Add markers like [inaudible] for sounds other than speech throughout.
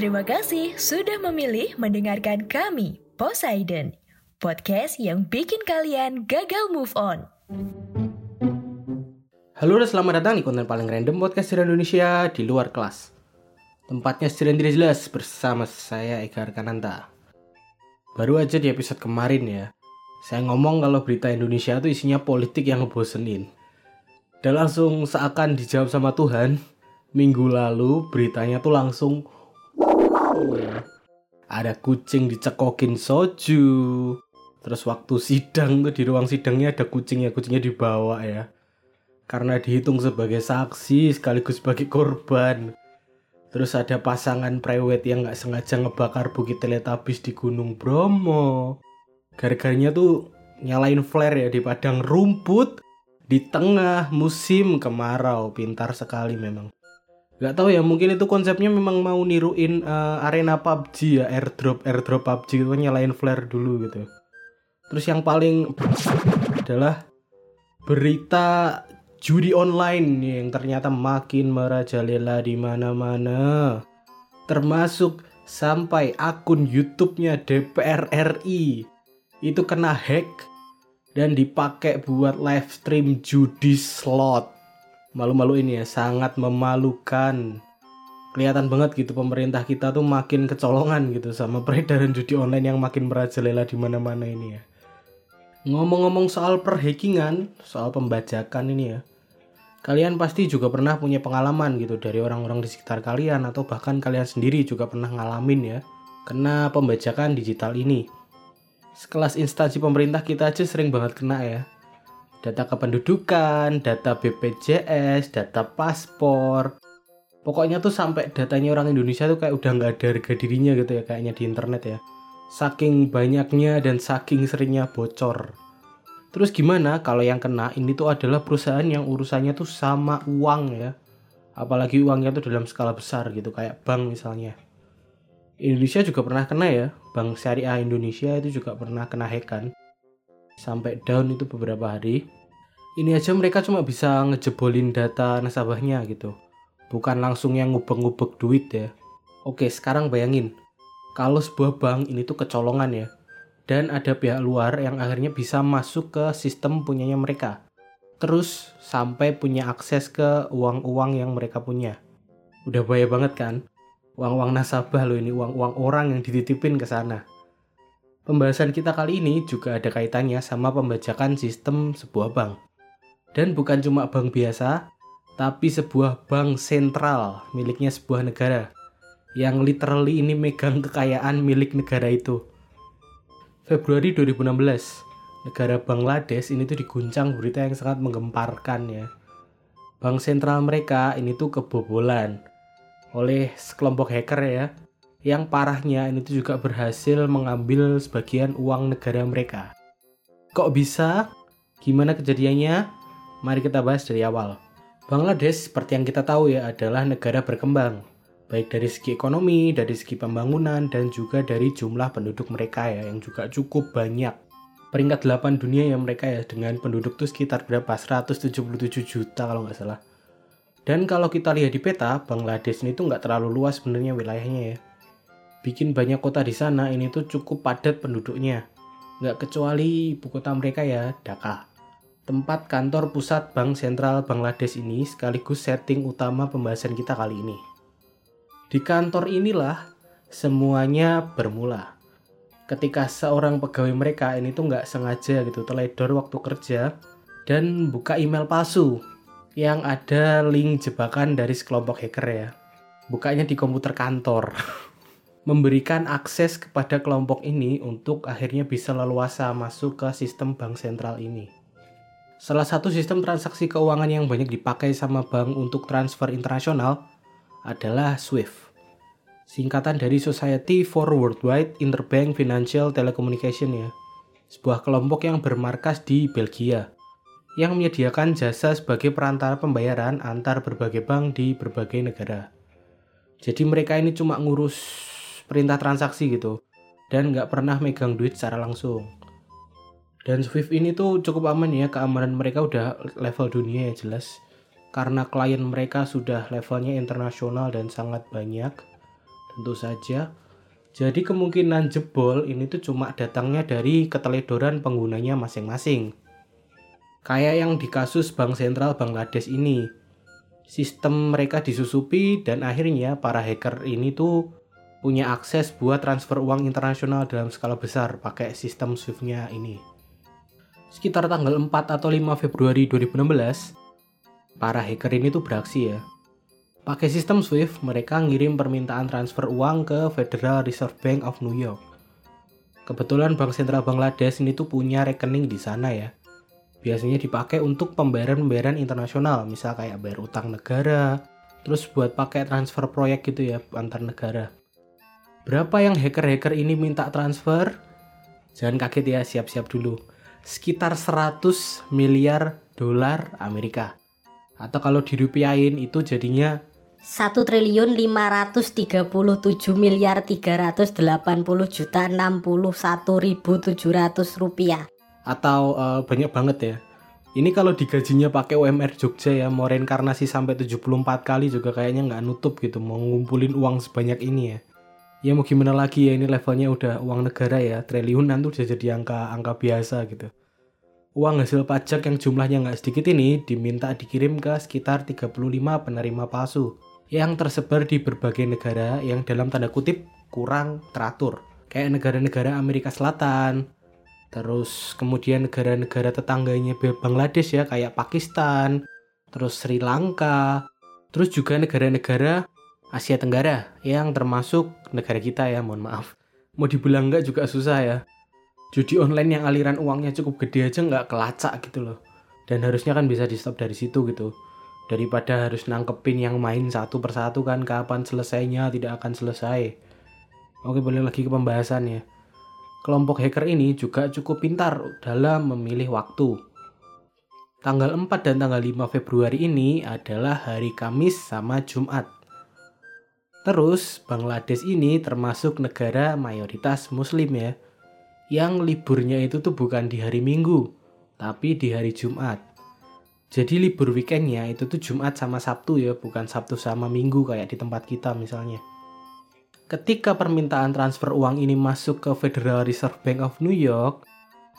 Terima kasih sudah memilih mendengarkan kami, Poseidon, podcast yang bikin kalian gagal move on. Halo dan selamat datang di konten paling random podcast di Indonesia di luar kelas. Tempatnya tidak jelas bersama saya Eka Arkananta. Baru aja di episode kemarin ya, saya ngomong kalau berita Indonesia itu isinya politik yang ngebosenin. Dan langsung seakan dijawab sama Tuhan, minggu lalu beritanya tuh langsung ada kucing dicekokin soju. Terus waktu sidang tuh di ruang sidangnya ada kucingnya, kucingnya dibawa ya. Karena dihitung sebagai saksi sekaligus sebagai korban. Terus ada pasangan prewed yang nggak sengaja ngebakar bukit teletabis di Gunung Bromo. Gara-garanya tuh nyalain flare ya di padang rumput di tengah musim kemarau. Pintar sekali memang. Gak tahu ya mungkin itu konsepnya memang mau niruin uh, arena PUBG ya airdrop airdrop PUBG itu nyalain flare dulu gitu. Terus yang paling adalah berita judi online yang ternyata makin merajalela di mana-mana. Termasuk sampai akun YouTube-nya DPR RI itu kena hack dan dipakai buat live stream judi slot malu-malu ini ya sangat memalukan. Kelihatan banget gitu pemerintah kita tuh makin kecolongan gitu sama peredaran judi online yang makin merajalela di mana-mana ini ya. Ngomong-ngomong soal perhackingan soal pembajakan ini ya kalian pasti juga pernah punya pengalaman gitu dari orang-orang di sekitar kalian atau bahkan kalian sendiri juga pernah ngalamin ya kena pembajakan digital ini. Sekelas instansi pemerintah kita aja sering banget kena ya data kependudukan, data BPJS, data paspor. Pokoknya tuh sampai datanya orang Indonesia tuh kayak udah nggak ada harga dirinya gitu ya kayaknya di internet ya. Saking banyaknya dan saking seringnya bocor. Terus gimana kalau yang kena ini tuh adalah perusahaan yang urusannya tuh sama uang ya. Apalagi uangnya tuh dalam skala besar gitu kayak bank misalnya. Indonesia juga pernah kena ya. Bank Syariah Indonesia itu juga pernah kena hackan sampai down itu beberapa hari. Ini aja mereka cuma bisa ngejebolin data nasabahnya gitu. Bukan langsung yang ngubek-ngubek duit ya. Oke sekarang bayangin. Kalau sebuah bank ini tuh kecolongan ya dan ada pihak luar yang akhirnya bisa masuk ke sistem punyanya mereka. Terus sampai punya akses ke uang-uang yang mereka punya. Udah bahaya banget kan? Uang-uang nasabah loh ini uang-uang orang yang dititipin ke sana Pembahasan kita kali ini juga ada kaitannya sama pembajakan sistem sebuah bank. Dan bukan cuma bank biasa, tapi sebuah bank sentral miliknya sebuah negara yang literally ini megang kekayaan milik negara itu. Februari 2016, negara Bangladesh ini tuh diguncang berita yang sangat menggemparkan ya. Bank sentral mereka ini tuh kebobolan oleh sekelompok hacker ya yang parahnya ini tuh juga berhasil mengambil sebagian uang negara mereka. Kok bisa? Gimana kejadiannya? Mari kita bahas dari awal. Bangladesh seperti yang kita tahu ya adalah negara berkembang, baik dari segi ekonomi, dari segi pembangunan, dan juga dari jumlah penduduk mereka ya yang juga cukup banyak. Peringkat 8 dunia ya mereka ya dengan penduduk tuh sekitar berapa? 177 juta kalau nggak salah. Dan kalau kita lihat di peta, Bangladesh ini tuh nggak terlalu luas sebenarnya wilayahnya ya bikin banyak kota di sana ini tuh cukup padat penduduknya. Nggak kecuali ibu kota mereka ya, Dhaka. Tempat kantor pusat Bank Sentral Bangladesh ini sekaligus setting utama pembahasan kita kali ini. Di kantor inilah semuanya bermula. Ketika seorang pegawai mereka ini tuh nggak sengaja gitu teledor waktu kerja dan buka email palsu yang ada link jebakan dari sekelompok hacker ya. Bukanya di komputer kantor. [laughs] memberikan akses kepada kelompok ini untuk akhirnya bisa leluasa masuk ke sistem bank sentral ini. Salah satu sistem transaksi keuangan yang banyak dipakai sama bank untuk transfer internasional adalah SWIFT. Singkatan dari Society for Worldwide Interbank Financial Telecommunication ya. Sebuah kelompok yang bermarkas di Belgia yang menyediakan jasa sebagai perantara pembayaran antar berbagai bank di berbagai negara. Jadi mereka ini cuma ngurus perintah transaksi gitu dan nggak pernah megang duit secara langsung dan Swift ini tuh cukup aman ya keamanan mereka udah level dunia ya jelas karena klien mereka sudah levelnya internasional dan sangat banyak Tentu saja. Jadi kemungkinan jebol ini tuh cuma datangnya dari keteledoran penggunanya masing-masing. Kayak yang di kasus Bank Sentral Bangladesh ini. Sistem mereka disusupi dan akhirnya para hacker ini tuh punya akses buat transfer uang internasional dalam skala besar pakai sistem SWIFT-nya ini. Sekitar tanggal 4 atau 5 Februari 2016, para hacker ini tuh beraksi ya. Pakai sistem SWIFT, mereka ngirim permintaan transfer uang ke Federal Reserve Bank of New York. Kebetulan Bank Sentral Bangladesh ini tuh punya rekening di sana ya biasanya dipakai untuk pembayaran-pembayaran internasional, misal kayak bayar utang negara, terus buat pakai transfer proyek gitu ya antar negara. Berapa yang hacker-hacker ini minta transfer? Jangan kaget ya, siap-siap dulu. Sekitar 100 miliar dolar Amerika. Atau kalau dirupiahin itu jadinya 1 triliun 537 miliar 380 juta 61 ribu 700 rupiah atau uh, banyak banget ya. Ini kalau digajinya pakai UMR Jogja ya, mau reinkarnasi sampai 74 kali juga kayaknya nggak nutup gitu, mau ngumpulin uang sebanyak ini ya. Ya mau gimana lagi ya, ini levelnya udah uang negara ya, triliunan tuh udah jadi angka angka biasa gitu. Uang hasil pajak yang jumlahnya nggak sedikit ini diminta dikirim ke sekitar 35 penerima palsu yang tersebar di berbagai negara yang dalam tanda kutip kurang teratur. Kayak negara-negara Amerika Selatan, Terus kemudian negara-negara tetangganya Bangladesh ya kayak Pakistan, terus Sri Lanka, terus juga negara-negara Asia Tenggara yang termasuk negara kita ya, mohon maaf. Mau dibilang nggak juga susah ya. Judi online yang aliran uangnya cukup gede aja nggak kelacak gitu loh. Dan harusnya kan bisa di stop dari situ gitu. Daripada harus nangkepin yang main satu persatu kan kapan selesainya tidak akan selesai. Oke boleh lagi ke pembahasannya. Kelompok hacker ini juga cukup pintar dalam memilih waktu. Tanggal 4 dan tanggal 5 Februari ini adalah hari Kamis sama Jumat. Terus, Bangladesh ini termasuk negara mayoritas muslim ya. Yang liburnya itu tuh bukan di hari Minggu, tapi di hari Jumat. Jadi libur weekendnya itu tuh Jumat sama Sabtu ya, bukan Sabtu sama Minggu kayak di tempat kita misalnya ketika permintaan transfer uang ini masuk ke Federal Reserve Bank of New York,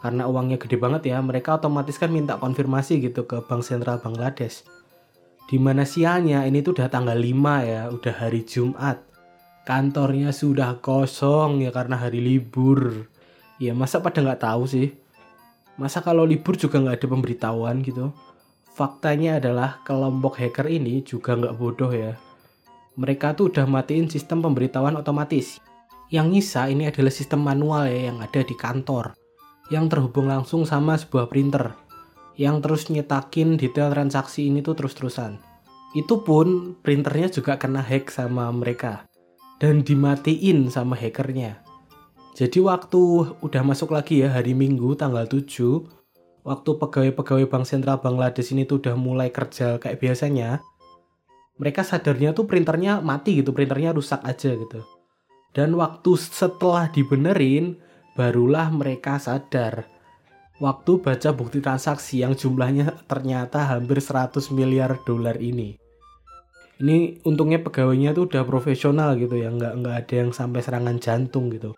karena uangnya gede banget ya, mereka otomatis kan minta konfirmasi gitu ke Bank Sentral Bangladesh. Di mana sialnya ini tuh udah tanggal 5 ya, udah hari Jumat. Kantornya sudah kosong ya karena hari libur. Ya masa pada nggak tahu sih? Masa kalau libur juga nggak ada pemberitahuan gitu? Faktanya adalah kelompok hacker ini juga nggak bodoh ya mereka tuh udah matiin sistem pemberitahuan otomatis. Yang nyisa ini adalah sistem manual ya yang ada di kantor, yang terhubung langsung sama sebuah printer, yang terus nyetakin detail transaksi ini tuh terus-terusan. Itu pun printernya juga kena hack sama mereka, dan dimatiin sama hackernya. Jadi waktu udah masuk lagi ya hari Minggu tanggal 7, waktu pegawai-pegawai Bank Sentral Bangladesh ini tuh udah mulai kerja kayak biasanya, mereka sadarnya tuh printernya mati gitu, printernya rusak aja gitu. Dan waktu setelah dibenerin, barulah mereka sadar. Waktu baca bukti transaksi yang jumlahnya ternyata hampir 100 miliar dolar ini. Ini untungnya pegawainya tuh udah profesional gitu ya, nggak nggak ada yang sampai serangan jantung gitu,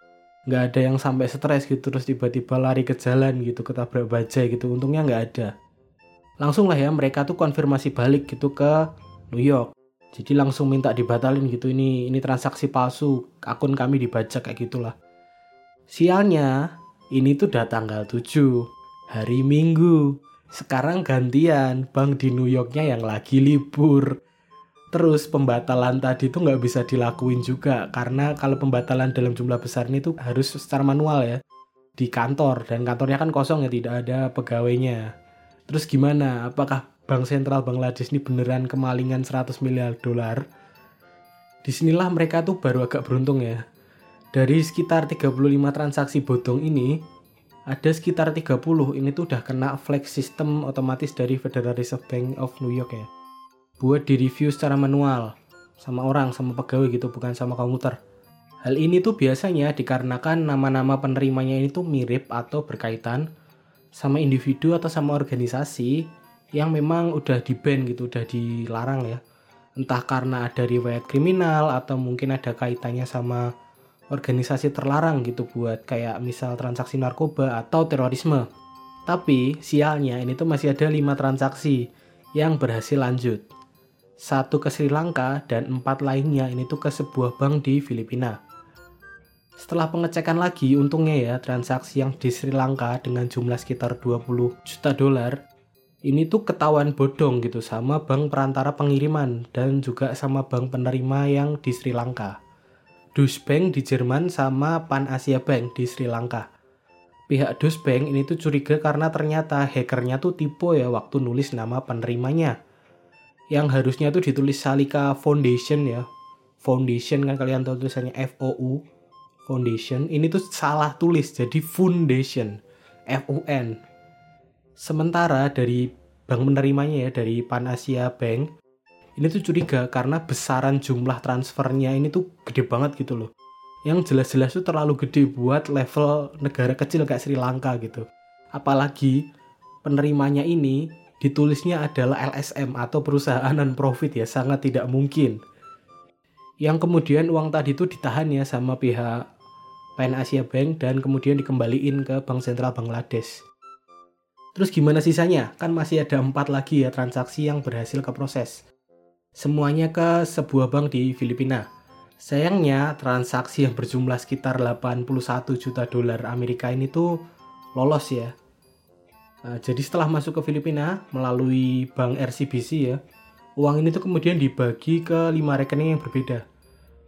nggak ada yang sampai stres gitu terus tiba-tiba lari ke jalan gitu ketabrak bajai gitu, untungnya nggak ada. Langsung lah ya mereka tuh konfirmasi balik gitu ke New York. Jadi langsung minta dibatalin gitu ini ini transaksi palsu, akun kami dibaca kayak gitulah. Sialnya, ini tuh udah tanggal 7, hari Minggu. Sekarang gantian, bank di New Yorknya yang lagi libur. Terus pembatalan tadi tuh nggak bisa dilakuin juga karena kalau pembatalan dalam jumlah besar ini tuh harus secara manual ya di kantor dan kantornya kan kosong ya tidak ada pegawainya. Terus gimana? Apakah Bank Sentral Bangladesh ini beneran kemalingan 100 miliar dolar. Di sinilah mereka tuh baru agak beruntung ya. Dari sekitar 35 transaksi bodong ini, ada sekitar 30 ini tuh udah kena flag system otomatis dari Federal Reserve Bank of New York ya. Buat di review secara manual sama orang, sama pegawai gitu, bukan sama komputer. Hal ini tuh biasanya dikarenakan nama-nama penerimanya ini tuh mirip atau berkaitan sama individu atau sama organisasi yang memang udah di ban gitu, udah dilarang ya. Entah karena ada riwayat kriminal atau mungkin ada kaitannya sama organisasi terlarang gitu buat kayak misal transaksi narkoba atau terorisme. Tapi sialnya ini tuh masih ada lima transaksi yang berhasil lanjut. Satu ke Sri Lanka dan empat lainnya ini tuh ke sebuah bank di Filipina. Setelah pengecekan lagi, untungnya ya transaksi yang di Sri Lanka dengan jumlah sekitar 20 juta dolar ini tuh ketahuan bodong gitu sama bank perantara pengiriman dan juga sama bank penerima yang di Sri Lanka. Dus Bank di Jerman sama Pan Asia Bank di Sri Lanka. Pihak Dus Bank ini tuh curiga karena ternyata hackernya tuh tipe ya waktu nulis nama penerimanya. Yang harusnya tuh ditulis Salika Foundation ya. Foundation kan kalian tahu tulisannya F O U Foundation. Ini tuh salah tulis jadi Foundation. F U N Sementara dari bank menerimanya ya dari Pan Asia Bank ini tuh curiga karena besaran jumlah transfernya ini tuh gede banget gitu loh. Yang jelas-jelas tuh terlalu gede buat level negara kecil kayak Sri Lanka gitu. Apalagi penerimanya ini ditulisnya adalah LSM atau perusahaan non profit ya, sangat tidak mungkin. Yang kemudian uang tadi itu ditahan ya sama pihak Pan Asia Bank dan kemudian dikembaliin ke Bank Sentral Bangladesh. Terus gimana sisanya? Kan masih ada empat lagi ya transaksi yang berhasil ke proses. Semuanya ke sebuah bank di Filipina. Sayangnya transaksi yang berjumlah sekitar 81 juta dolar Amerika ini tuh lolos ya. Nah, jadi setelah masuk ke Filipina melalui bank RCBC ya, uang ini tuh kemudian dibagi ke lima rekening yang berbeda.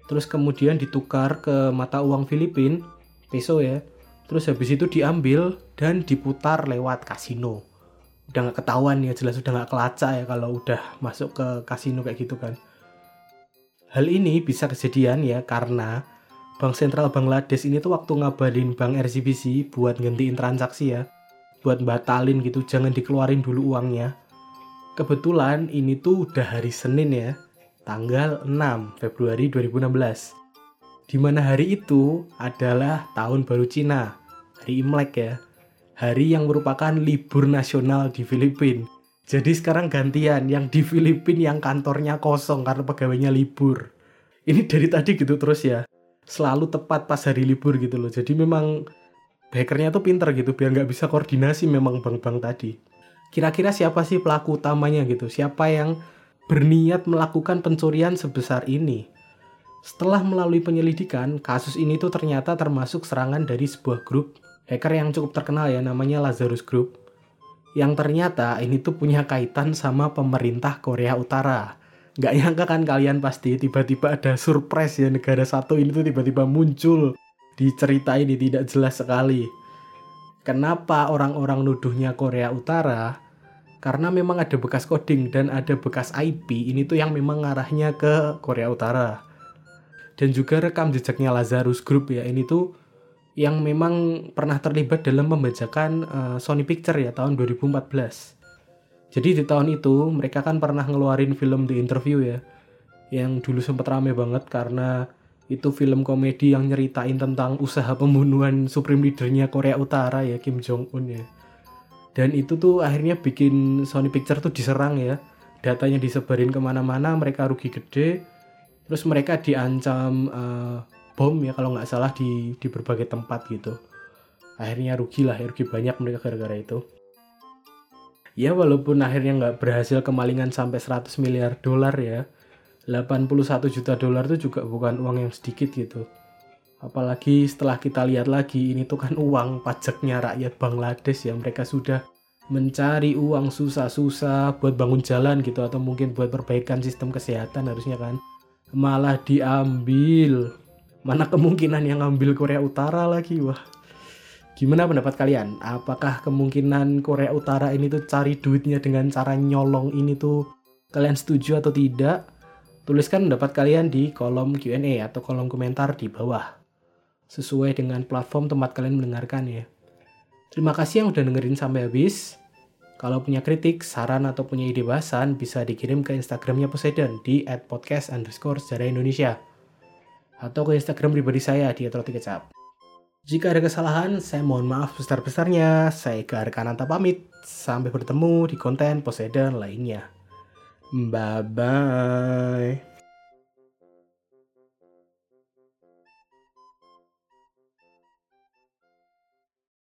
Terus kemudian ditukar ke mata uang Filipin, peso ya, Terus habis itu diambil dan diputar lewat kasino. Udah nggak ketahuan ya, jelas udah nggak kelacak ya kalau udah masuk ke kasino kayak gitu kan. Hal ini bisa kejadian ya karena Bank Sentral Bangladesh ini tuh waktu ngabarin Bank RCBC buat gantiin transaksi ya, buat batalin gitu, jangan dikeluarin dulu uangnya. Kebetulan ini tuh udah hari Senin ya, tanggal 6 Februari 2016 di mana hari itu adalah tahun baru Cina, hari Imlek ya. Hari yang merupakan libur nasional di Filipina. Jadi sekarang gantian yang di Filipina yang kantornya kosong karena pegawainya libur. Ini dari tadi gitu terus ya. Selalu tepat pas hari libur gitu loh. Jadi memang hackernya tuh pinter gitu biar nggak bisa koordinasi memang bank-bank tadi. Kira-kira siapa sih pelaku utamanya gitu? Siapa yang berniat melakukan pencurian sebesar ini? Setelah melalui penyelidikan, kasus ini tuh ternyata termasuk serangan dari sebuah grup hacker yang cukup terkenal ya, namanya Lazarus Group. Yang ternyata ini tuh punya kaitan sama pemerintah Korea Utara. Gak nyangka kan kalian pasti tiba-tiba ada surprise ya negara satu ini tuh tiba-tiba muncul di cerita ini tidak jelas sekali. Kenapa orang-orang nuduhnya Korea Utara? Karena memang ada bekas coding dan ada bekas IP ini tuh yang memang ngarahnya ke Korea Utara dan juga rekam jejaknya Lazarus Group ya ini tuh yang memang pernah terlibat dalam pembajakan uh, Sony Picture ya tahun 2014. Jadi di tahun itu mereka kan pernah ngeluarin film The Interview ya yang dulu sempat rame banget karena itu film komedi yang nyeritain tentang usaha pembunuhan supreme leadernya Korea Utara ya Kim Jong Un ya. Dan itu tuh akhirnya bikin Sony Picture tuh diserang ya. Datanya disebarin ke mana-mana, mereka rugi gede terus mereka diancam uh, bom ya kalau nggak salah di di berbagai tempat gitu. Akhirnya rugi lah rugi banyak mereka gara-gara itu. Ya walaupun akhirnya nggak berhasil kemalingan sampai 100 miliar dolar ya 81 juta dolar itu juga bukan uang yang sedikit gitu. Apalagi setelah kita lihat lagi ini tuh kan uang pajaknya rakyat Bangladesh yang mereka sudah mencari uang susah-susah buat bangun jalan gitu atau mungkin buat perbaikan sistem kesehatan harusnya kan. Malah diambil mana kemungkinan yang ngambil Korea Utara lagi? Wah. Gimana pendapat kalian? Apakah kemungkinan Korea Utara ini tuh cari duitnya dengan cara nyolong ini tuh kalian setuju atau tidak? Tuliskan pendapat kalian di kolom Q&A atau kolom komentar di bawah. Sesuai dengan platform tempat kalian mendengarkan ya. Terima kasih yang udah dengerin sampai habis. Kalau punya kritik, saran, atau punya ide bahasan, bisa dikirim ke Instagramnya Poseidon di @podcast underscore sejarah Indonesia. Atau ke Instagram pribadi saya di Roti Kecap. Jika ada kesalahan, saya mohon maaf besar-besarnya. Saya Eka Arkananta pamit. Sampai bertemu di konten Poseidon lainnya. Bye bye.